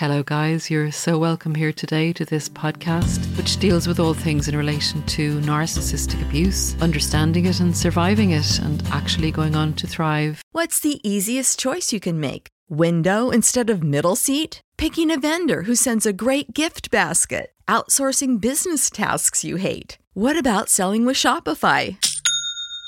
Hello, guys. You're so welcome here today to this podcast, which deals with all things in relation to narcissistic abuse, understanding it and surviving it, and actually going on to thrive. What's the easiest choice you can make? Window instead of middle seat? Picking a vendor who sends a great gift basket? Outsourcing business tasks you hate? What about selling with Shopify?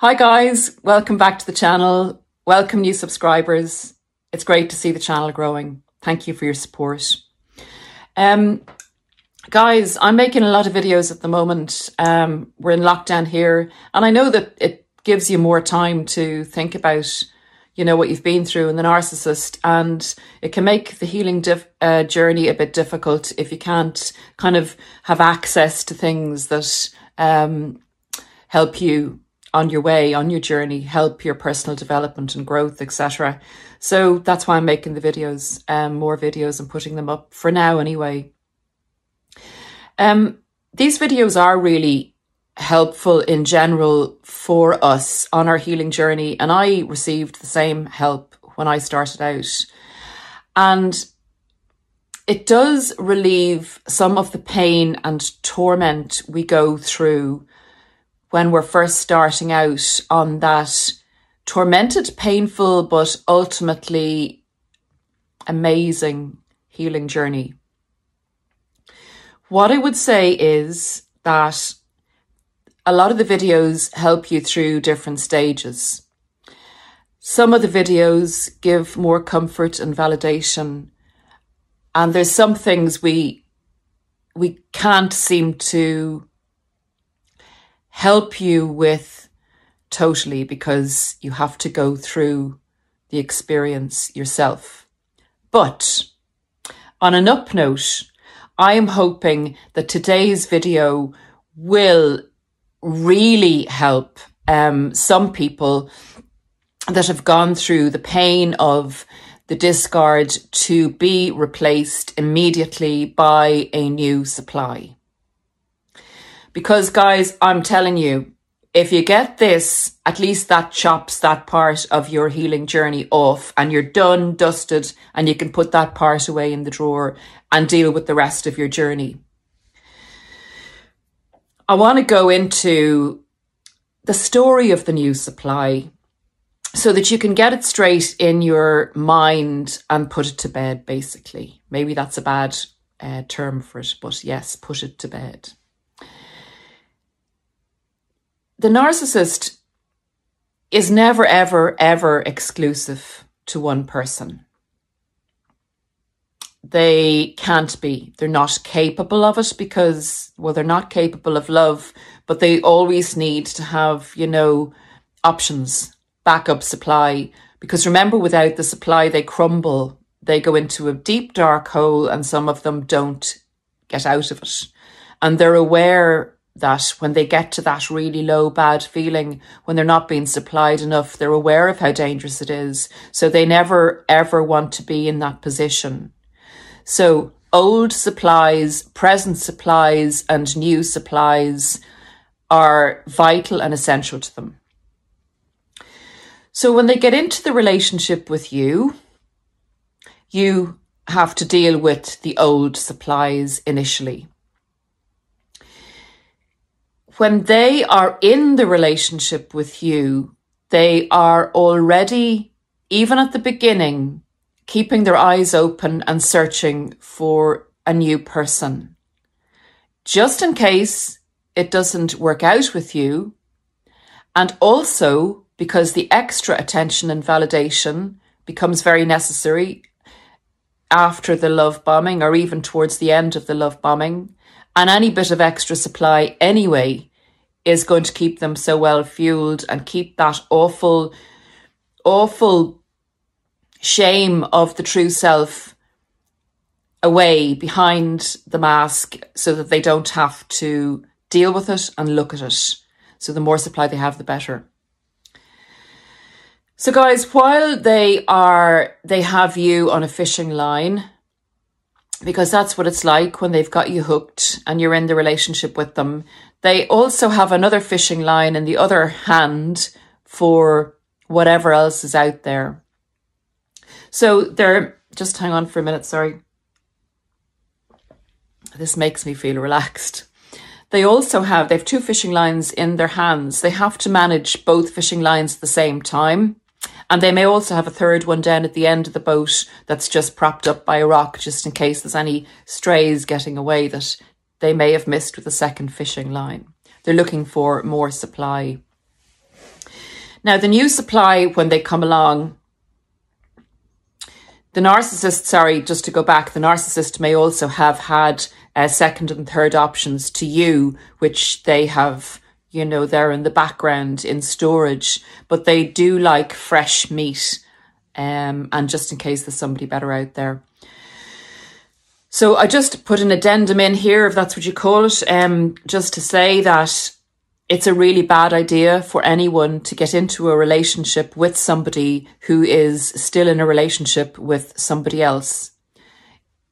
Hi, guys. Welcome back to the channel. Welcome, new subscribers. It's great to see the channel growing. Thank you for your support. Um, guys, I'm making a lot of videos at the moment. Um, we're in lockdown here, and I know that it gives you more time to think about, you know, what you've been through and the narcissist, and it can make the healing uh, journey a bit difficult if you can't kind of have access to things that um, help you on your way, on your journey, help your personal development and growth, etc. So that's why I'm making the videos, um, more videos and putting them up for now anyway. Um, these videos are really helpful in general for us on our healing journey. And I received the same help when I started out. And it does relieve some of the pain and torment we go through when we're first starting out on that tormented, painful, but ultimately amazing healing journey. What I would say is that a lot of the videos help you through different stages. Some of the videos give more comfort and validation. And there's some things we we can't seem to help you with totally because you have to go through the experience yourself. But on an up note, I am hoping that today's video will really help um, some people that have gone through the pain of the discard to be replaced immediately by a new supply. Because, guys, I'm telling you, if you get this, at least that chops that part of your healing journey off and you're done, dusted, and you can put that part away in the drawer and deal with the rest of your journey. I want to go into the story of the new supply so that you can get it straight in your mind and put it to bed, basically. Maybe that's a bad uh, term for it, but yes, put it to bed. The narcissist is never, ever, ever exclusive to one person. They can't be. They're not capable of it because, well, they're not capable of love, but they always need to have, you know, options, backup supply. Because remember, without the supply, they crumble. They go into a deep, dark hole, and some of them don't get out of it. And they're aware that when they get to that really low, bad feeling, when they're not being supplied enough, they're aware of how dangerous it is. So they never, ever want to be in that position. So old supplies, present supplies, and new supplies are vital and essential to them. So when they get into the relationship with you, you have to deal with the old supplies initially. When they are in the relationship with you, they are already, even at the beginning, keeping their eyes open and searching for a new person. Just in case it doesn't work out with you, and also because the extra attention and validation becomes very necessary after the love bombing or even towards the end of the love bombing. And any bit of extra supply anyway is going to keep them so well fueled and keep that awful, awful shame of the true self away behind the mask so that they don't have to deal with it and look at it. So the more supply they have, the better. So guys, while they are, they have you on a fishing line, because that's what it's like when they've got you hooked and you're in the relationship with them. They also have another fishing line in the other hand for whatever else is out there. So they're, just hang on for a minute, sorry. This makes me feel relaxed. They also have, they have two fishing lines in their hands. They have to manage both fishing lines at the same time. And they may also have a third one down at the end of the boat that's just propped up by a rock, just in case there's any strays getting away that they may have missed with the second fishing line. They're looking for more supply. Now, the new supply, when they come along, the narcissist, sorry, just to go back, the narcissist may also have had uh, second and third options to you, which they have you know, they're in the background in storage, but they do like fresh meat. Um, and just in case there's somebody better out there. So I just put an addendum in here, if that's what you call it, um, just to say that it's a really bad idea for anyone to get into a relationship with somebody who is still in a relationship with somebody else.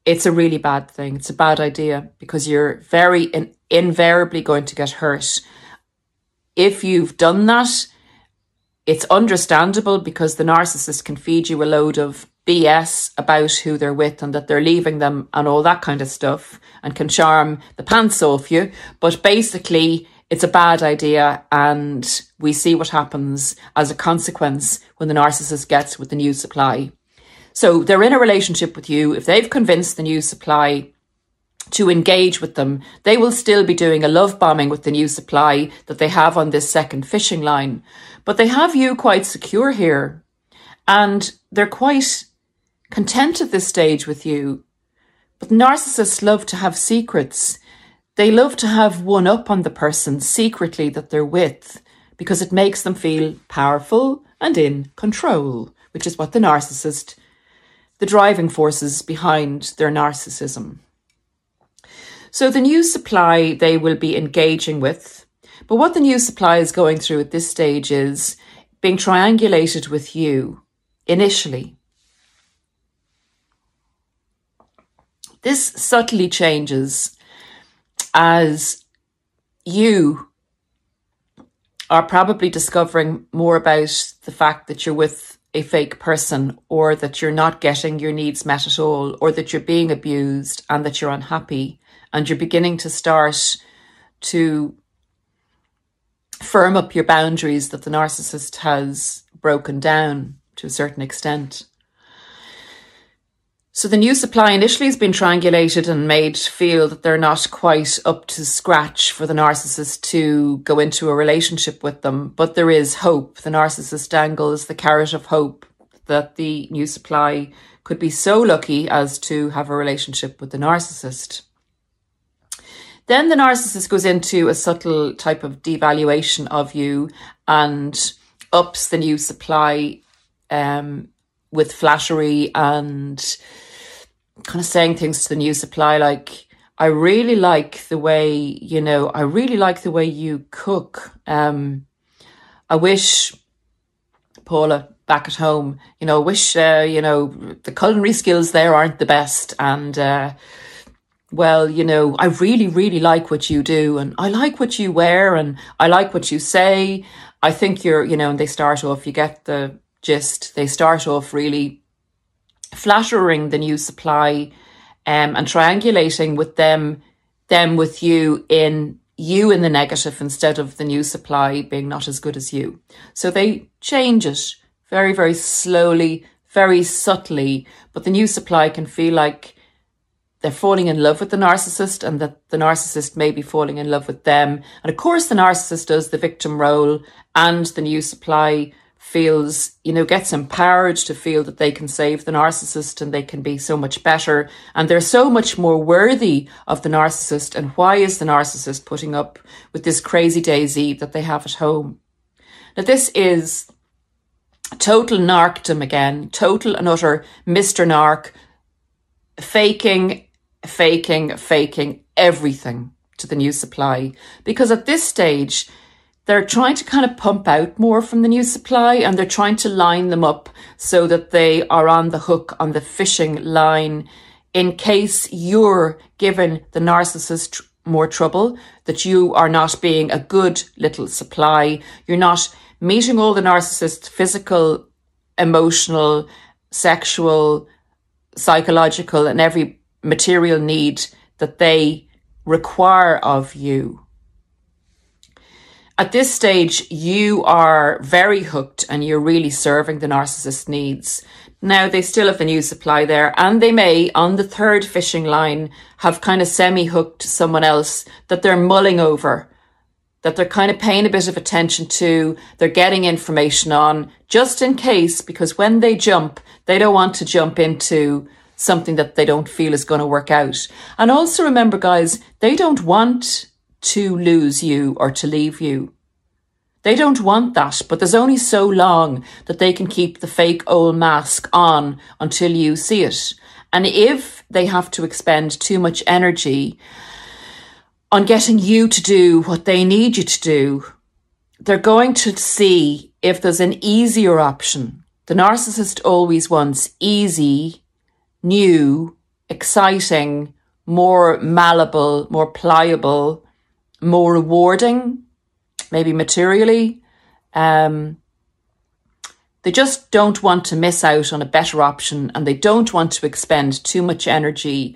It's a really bad thing. It's a bad idea because you're very in- invariably going to get hurt if you've done that, it's understandable because the narcissist can feed you a load of BS about who they're with and that they're leaving them and all that kind of stuff and can charm the pants off you. But basically, it's a bad idea and we see what happens as a consequence when the narcissist gets with the new supply. So they're in a relationship with you. If they've convinced the new supply to engage with them, they will still be doing a love bombing with the new supply that they have on this second fishing line. But they have you quite secure here and they're quite content at this stage with you. But narcissists love to have secrets. They love to have one up on the person secretly that they're with because it makes them feel powerful and in control, which is what the narcissist, the driving forces behind their narcissism. So the new supply they will be engaging with. But what the new supply is going through at this stage is being triangulated with you initially. This subtly changes as you are probably discovering more about the fact that you're with a fake person or that you're not getting your needs met at all or that you're being abused and that you're unhappy and you're beginning to start to firm up your boundaries that the narcissist has broken down to a certain extent. So the new supply initially has been triangulated and made feel that they're not quite up to scratch for the narcissist to go into a relationship with them, but there is hope. The narcissist dangles the carrot of hope that the new supply could be so lucky as to have a relationship with the narcissist. Then the narcissist goes into a subtle type of devaluation of you and ups the new supply um, with flattery and kind of saying things to the new supply like, I really like the way, you know, I really like the way you cook. Um, I wish, Paula, back at home, you know, wish, uh, you know, the culinary skills there aren't the best. And, uh, well, you know, I really, really like what you do and I like what you wear and I like what you say. I think you're, you know, and they start off, you get the gist, they start off really flattering the new supply um, and triangulating with them, them with you in you in the negative instead of the new supply being not as good as you. So they change it very, very slowly, very subtly, but the new supply can feel like they're falling in love with the narcissist and that the narcissist may be falling in love with them. And of course, the narcissist does the victim role and the new supply feels, you know, gets empowered to feel that they can save the narcissist and they can be so much better. And they're so much more worthy of the narcissist. And why is the narcissist putting up with this crazy daisy that they have at home? Now, this is total narcdom again, total and utter Mr. Narc, faking faking, faking everything to the new supply. Because at this stage, they're trying to kind of pump out more from the new supply and they're trying to line them up so that they are on the hook on the fishing line in case you're given the narcissist more trouble, that you are not being a good little supply. You're not meeting all the narcissist's physical, emotional, sexual, psychological, and every material need that they require of you. At this stage, you are very hooked and you're really serving the narcissist needs. Now they still have the new supply there and they may on the third fishing line have kind of semi hooked someone else that they're mulling over, that they're kind of paying a bit of attention to, they're getting information on just in case, because when they jump, they don't want to jump into something that they don't feel is going to work out. And also remember, guys, they don't want to lose you or to leave you. They don't want that, but there's only so long that they can keep the fake old mask on until you see it. And if they have to expend too much energy on getting you to do what they need you to do, they're going to see if there's an easier option. The narcissist always wants easy, new, exciting, more malleable, more pliable, more rewarding, maybe materially. Um, they just don't want to miss out on a better option and they don't want to expend too much energy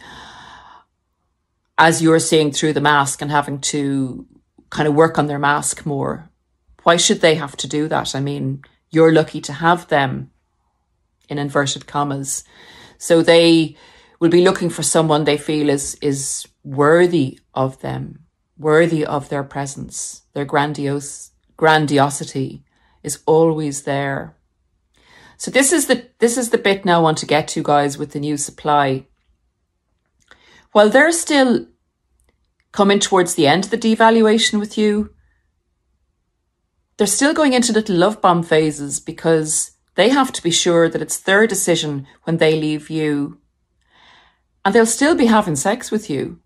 as you're seeing through the mask and having to kind of work on their mask more. Why should they have to do that? I mean, you're lucky to have them in inverted commas. So they will be looking for someone they feel is, is worthy of them, worthy of their presence. Their grandiose, grandiosity is always there. So this is the, this is the bit now I want to get to guys with the new supply. While they're still coming towards the end of the devaluation with you, they're still going into little love bomb phases because they have to be sure that it's their decision when they leave you. And they'll still be having sex with you.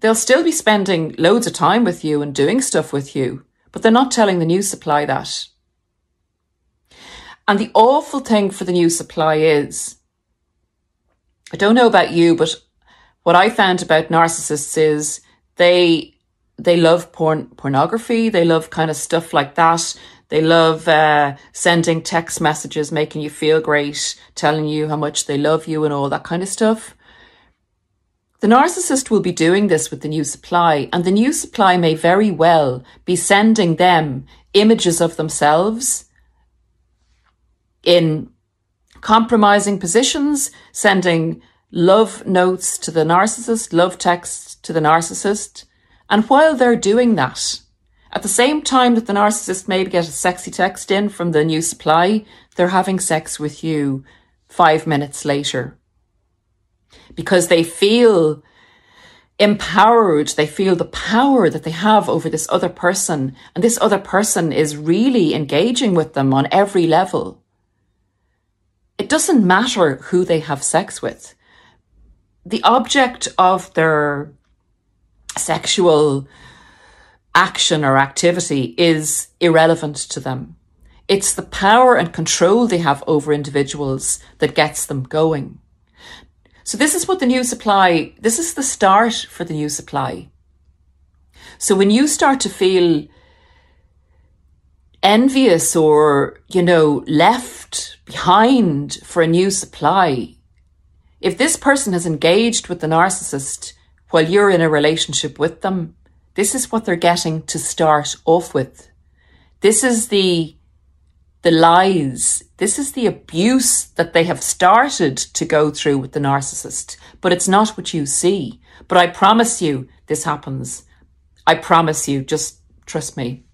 They'll still be spending loads of time with you and doing stuff with you, but they're not telling the new supply that. And the awful thing for the new supply is, I don't know about you, but what I found about narcissists is they they love porn pornography, they love kind of stuff like that. They love uh, sending text messages, making you feel great, telling you how much they love you and all that kind of stuff. The narcissist will be doing this with the new supply, and the new supply may very well be sending them images of themselves in compromising positions, sending love notes to the narcissist, love texts to the narcissist. And while they're doing that, at the same time that the narcissist maybe get a sexy text in from the new supply, they're having sex with you five minutes later. Because they feel empowered, they feel the power that they have over this other person, and this other person is really engaging with them on every level. It doesn't matter who they have sex with. The object of their sexual action or activity is irrelevant to them. It's the power and control they have over individuals that gets them going. So this is what the new supply, this is the start for the new supply. So when you start to feel envious or, you know, left behind for a new supply. If this person has engaged with the narcissist while you're in a relationship with them, this is what they're getting to start off with. This is the the lies. This is the abuse that they have started to go through with the narcissist, but it's not what you see. But I promise you this happens. I promise you, just trust me.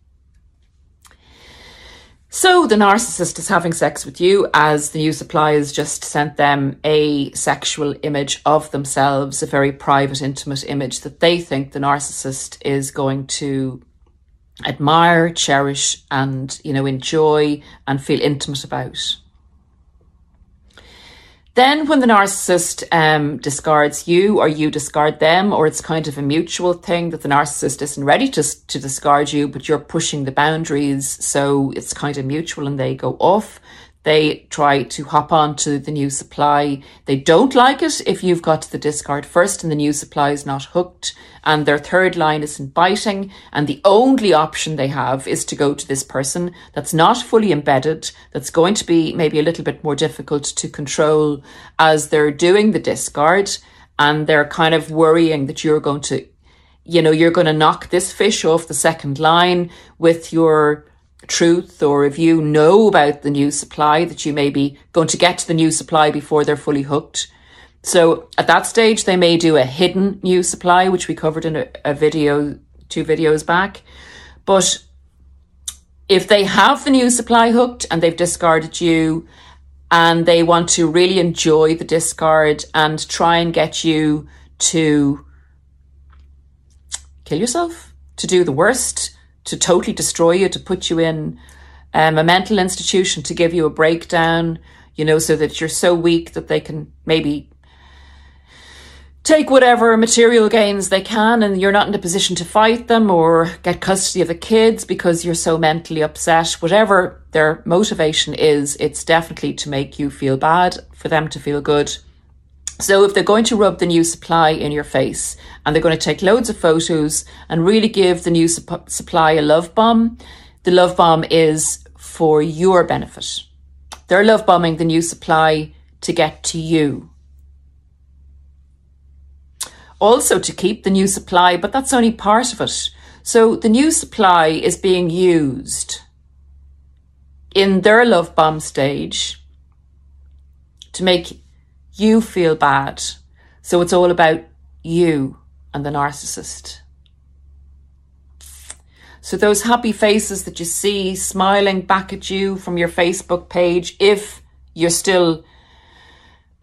So the narcissist is having sex with you as the new suppliers just sent them a sexual image of themselves, a very private, intimate image that they think the narcissist is going to admire, cherish, and you know enjoy and feel intimate about. Then, when the narcissist um, discards you or you discard them, or it's kind of a mutual thing that the narcissist isn't ready to, to discard you, but you're pushing the boundaries, so it's kind of mutual and they go off, they try to hop on to the new supply. They don't like it if you've got the discard first and the new supply is not hooked and their third line isn't biting. And the only option they have is to go to this person that's not fully embedded, that's going to be maybe a little bit more difficult to control as they're doing the discard. And they're kind of worrying that you're going to, you know, you're going to knock this fish off the second line with your truth or if you know about the new supply that you may be going to get to the new supply before they're fully hooked. So at that stage, they may do a hidden new supply, which we covered in a, a video, two videos back. But if they have the new supply hooked and they've discarded you and they want to really enjoy the discard and try and get you to kill yourself, to do the worst, to totally destroy you, to put you in um, a mental institution, to give you a breakdown, you know, so that you're so weak that they can maybe take whatever material gains they can and you're not in a position to fight them or get custody of the kids because you're so mentally upset. Whatever their motivation is, it's definitely to make you feel bad, for them to feel good. So if they're going to rub the new supply in your face and they're going to take loads of photos and really give the new sup- supply a love bomb, the love bomb is for your benefit. They're love bombing the new supply to get to you. Also to keep the new supply, but that's only part of it. So the new supply is being used in their love bomb stage to make you feel bad. So it's all about you and the narcissist. So those happy faces that you see smiling back at you from your Facebook page, if you're still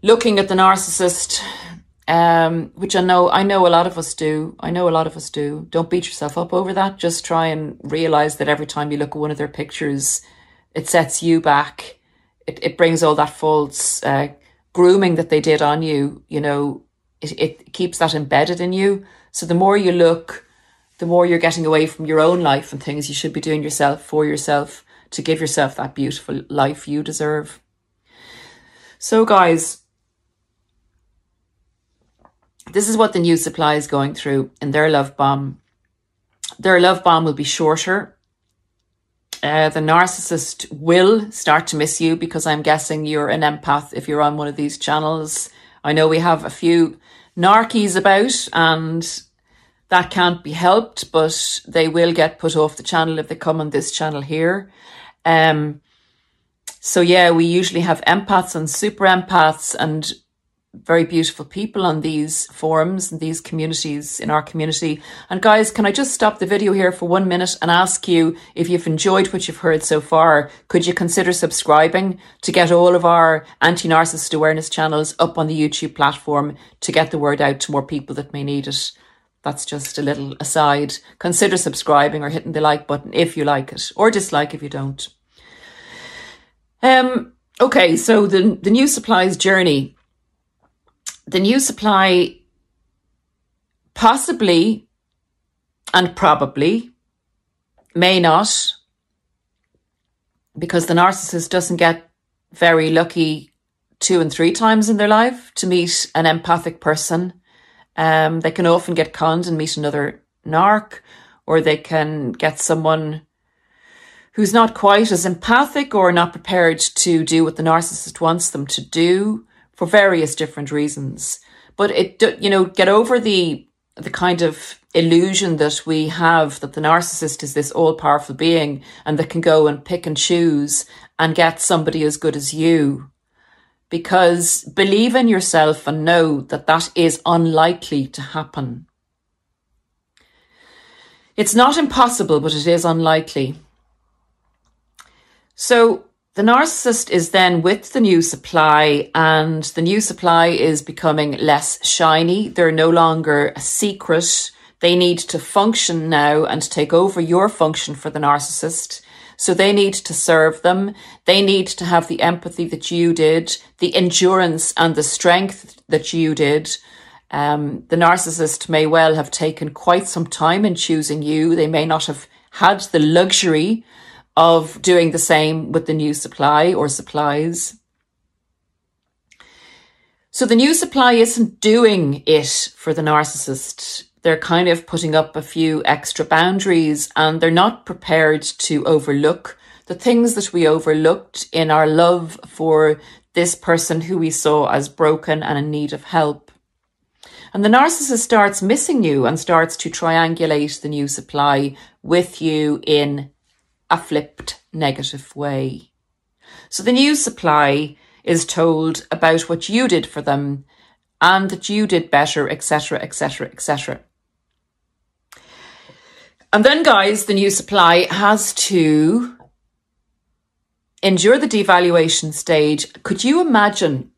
looking at the narcissist, um, which I know I know a lot of us do. I know a lot of us do. Don't beat yourself up over that. Just try and realize that every time you look at one of their pictures, it sets you back. It it brings all that false uh, grooming that they did on you, you know, it, it keeps that embedded in you. So the more you look, the more you're getting away from your own life and things you should be doing yourself for yourself to give yourself that beautiful life you deserve. So, guys, this is what the new supply is going through in their love bomb. Their love bomb will be shorter uh, the narcissist will start to miss you because I'm guessing you're an empath if you're on one of these channels. I know we have a few narkies about and that can't be helped, but they will get put off the channel if they come on this channel here. Um, so yeah, we usually have empaths and super empaths and very beautiful people on these forums and these communities in our community. And guys, can I just stop the video here for one minute and ask you if you've enjoyed what you've heard so far, could you consider subscribing to get all of our anti-narcissist awareness channels up on the YouTube platform to get the word out to more people that may need it? That's just a little aside. Consider subscribing or hitting the like button if you like it or dislike if you don't. Um, okay, so the, the new supplies journey the new supply possibly and probably may not because the narcissist doesn't get very lucky two and three times in their life to meet an empathic person. Um, they can often get conned and meet another narc, or they can get someone who's not quite as empathic or not prepared to do what the narcissist wants them to do for various different reasons. But it, you know, get over the, the kind of illusion that we have that the narcissist is this all powerful being and that can go and pick and choose and get somebody as good as you. Because believe in yourself and know that that is unlikely to happen. It's not impossible, but it is unlikely. So the narcissist is then with the new supply, and the new supply is becoming less shiny. They're no longer a secret. They need to function now and take over your function for the narcissist. So they need to serve them. They need to have the empathy that you did, the endurance and the strength that you did. Um, the narcissist may well have taken quite some time in choosing you. They may not have had the luxury of doing the same with the new supply or supplies. So the new supply isn't doing it for the narcissist. They're kind of putting up a few extra boundaries and they're not prepared to overlook the things that we overlooked in our love for this person who we saw as broken and in need of help. And the narcissist starts missing you and starts to triangulate the new supply with you in a flipped negative way. So the new supply is told about what you did for them and that you did better, etc., etc., etc. And then, guys, the new supply has to endure the devaluation stage. Could you imagine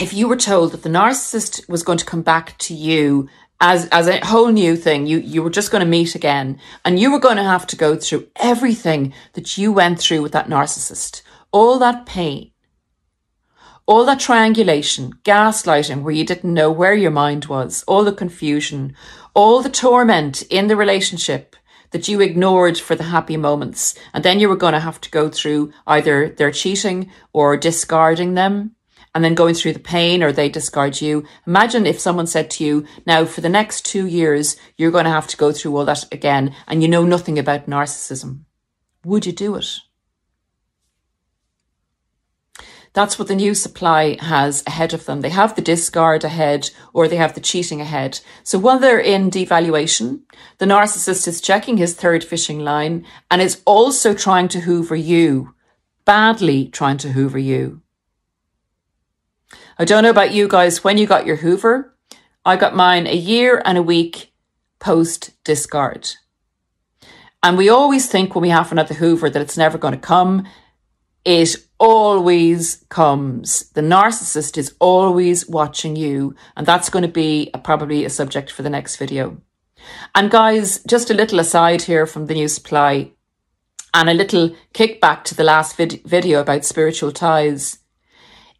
if you were told that the narcissist was going to come back to you as as a whole new thing. You you were just going to meet again, and you were going to have to go through everything that you went through with that narcissist, all that pain, all that triangulation, gaslighting, where you didn't know where your mind was, all the confusion, all the torment in the relationship that you ignored for the happy moments, and then you were going to have to go through either their cheating or discarding them and then going through the pain or they discard you. Imagine if someone said to you, now for the next two years, you're going to have to go through all that again and you know nothing about narcissism. Would you do it? That's what the new supply has ahead of them. They have the discard ahead or they have the cheating ahead. So while they're in devaluation, the narcissist is checking his third fishing line and is also trying to hoover you, badly trying to hoover you. I don't know about you guys when you got your Hoover. I got mine a year and a week post discard. And we always think when we have another Hoover that it's never going to come. It always comes. The narcissist is always watching you. And that's going to be a, probably a subject for the next video. And guys, just a little aside here from the new supply and a little kickback to the last vid- video about spiritual ties.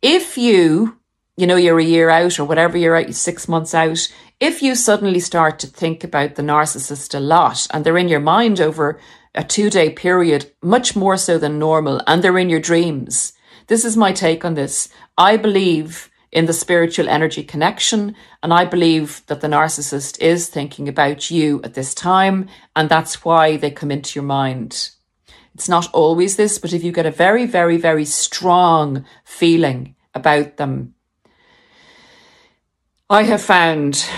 If you you know, you're a year out or whatever you're out, six months out, if you suddenly start to think about the narcissist a lot and they're in your mind over a two day period, much more so than normal, and they're in your dreams. This is my take on this. I believe in the spiritual energy connection, and I believe that the narcissist is thinking about you at this time, and that's why they come into your mind. It's not always this, but if you get a very, very, very strong feeling about them, I have found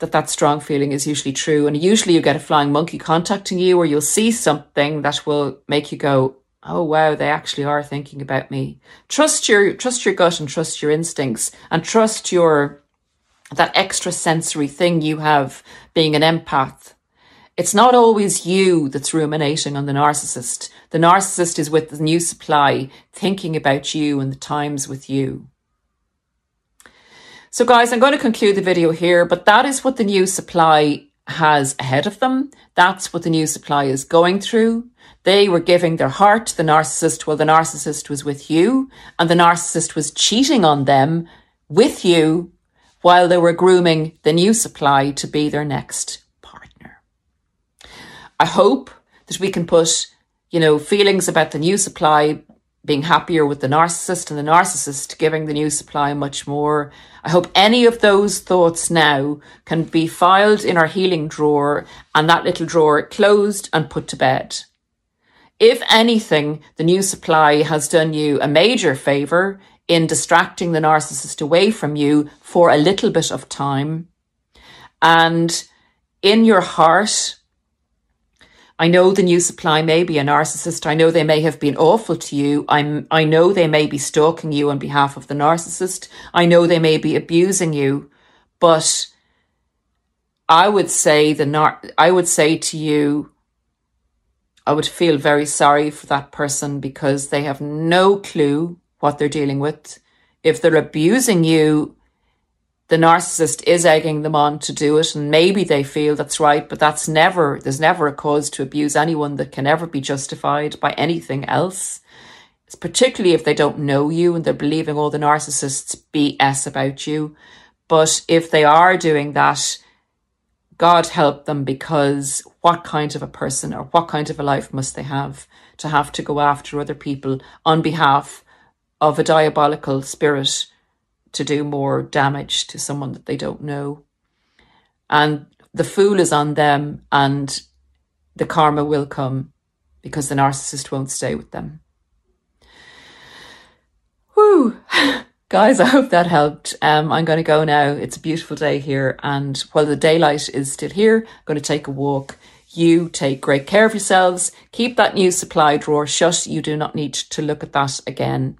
that that strong feeling is usually true. And usually you get a flying monkey contacting you or you'll see something that will make you go, Oh wow, they actually are thinking about me. Trust your, trust your gut and trust your instincts and trust your, that extra sensory thing you have being an empath. It's not always you that's ruminating on the narcissist. The narcissist is with the new supply, thinking about you and the times with you. So guys, I'm going to conclude the video here, but that is what the new supply has ahead of them. That's what the new supply is going through. They were giving their heart to the narcissist while the narcissist was with you and the narcissist was cheating on them with you while they were grooming the new supply to be their next partner. I hope that we can put, you know, feelings about the new supply being happier with the narcissist and the narcissist giving the new supply much more. I hope any of those thoughts now can be filed in our healing drawer and that little drawer closed and put to bed. if anything, the new supply has done you a major favor in distracting the narcissist away from you for a little bit of time. And in your heart, I know the new supply may be a narcissist. I know they may have been awful to you. I'm, I know they may be stalking you on behalf of the narcissist. I know they may be abusing you, but I would say the nar- I would say to you, I would feel very sorry for that person because they have no clue what they're dealing with. If they're abusing you, the narcissist is egging them on to do it, and maybe they feel that's right, but that's never, there's never a cause to abuse anyone that can ever be justified by anything else. It's particularly if they don't know you and they're believing all the narcissists BS about you. But if they are doing that, God help them because what kind of a person or what kind of a life must they have to have to go after other people on behalf of a diabolical spirit to do more damage to someone that they don't know. And the fool is on them and the karma will come because the narcissist won't stay with them. Whew. Guys, I hope that helped. Um, I'm going to go now. It's a beautiful day here. And while the daylight is still here, I'm going to take a walk. You take great care of yourselves. Keep that new supply drawer shut. You do not need to look at that again.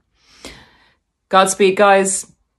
Godspeed, guys.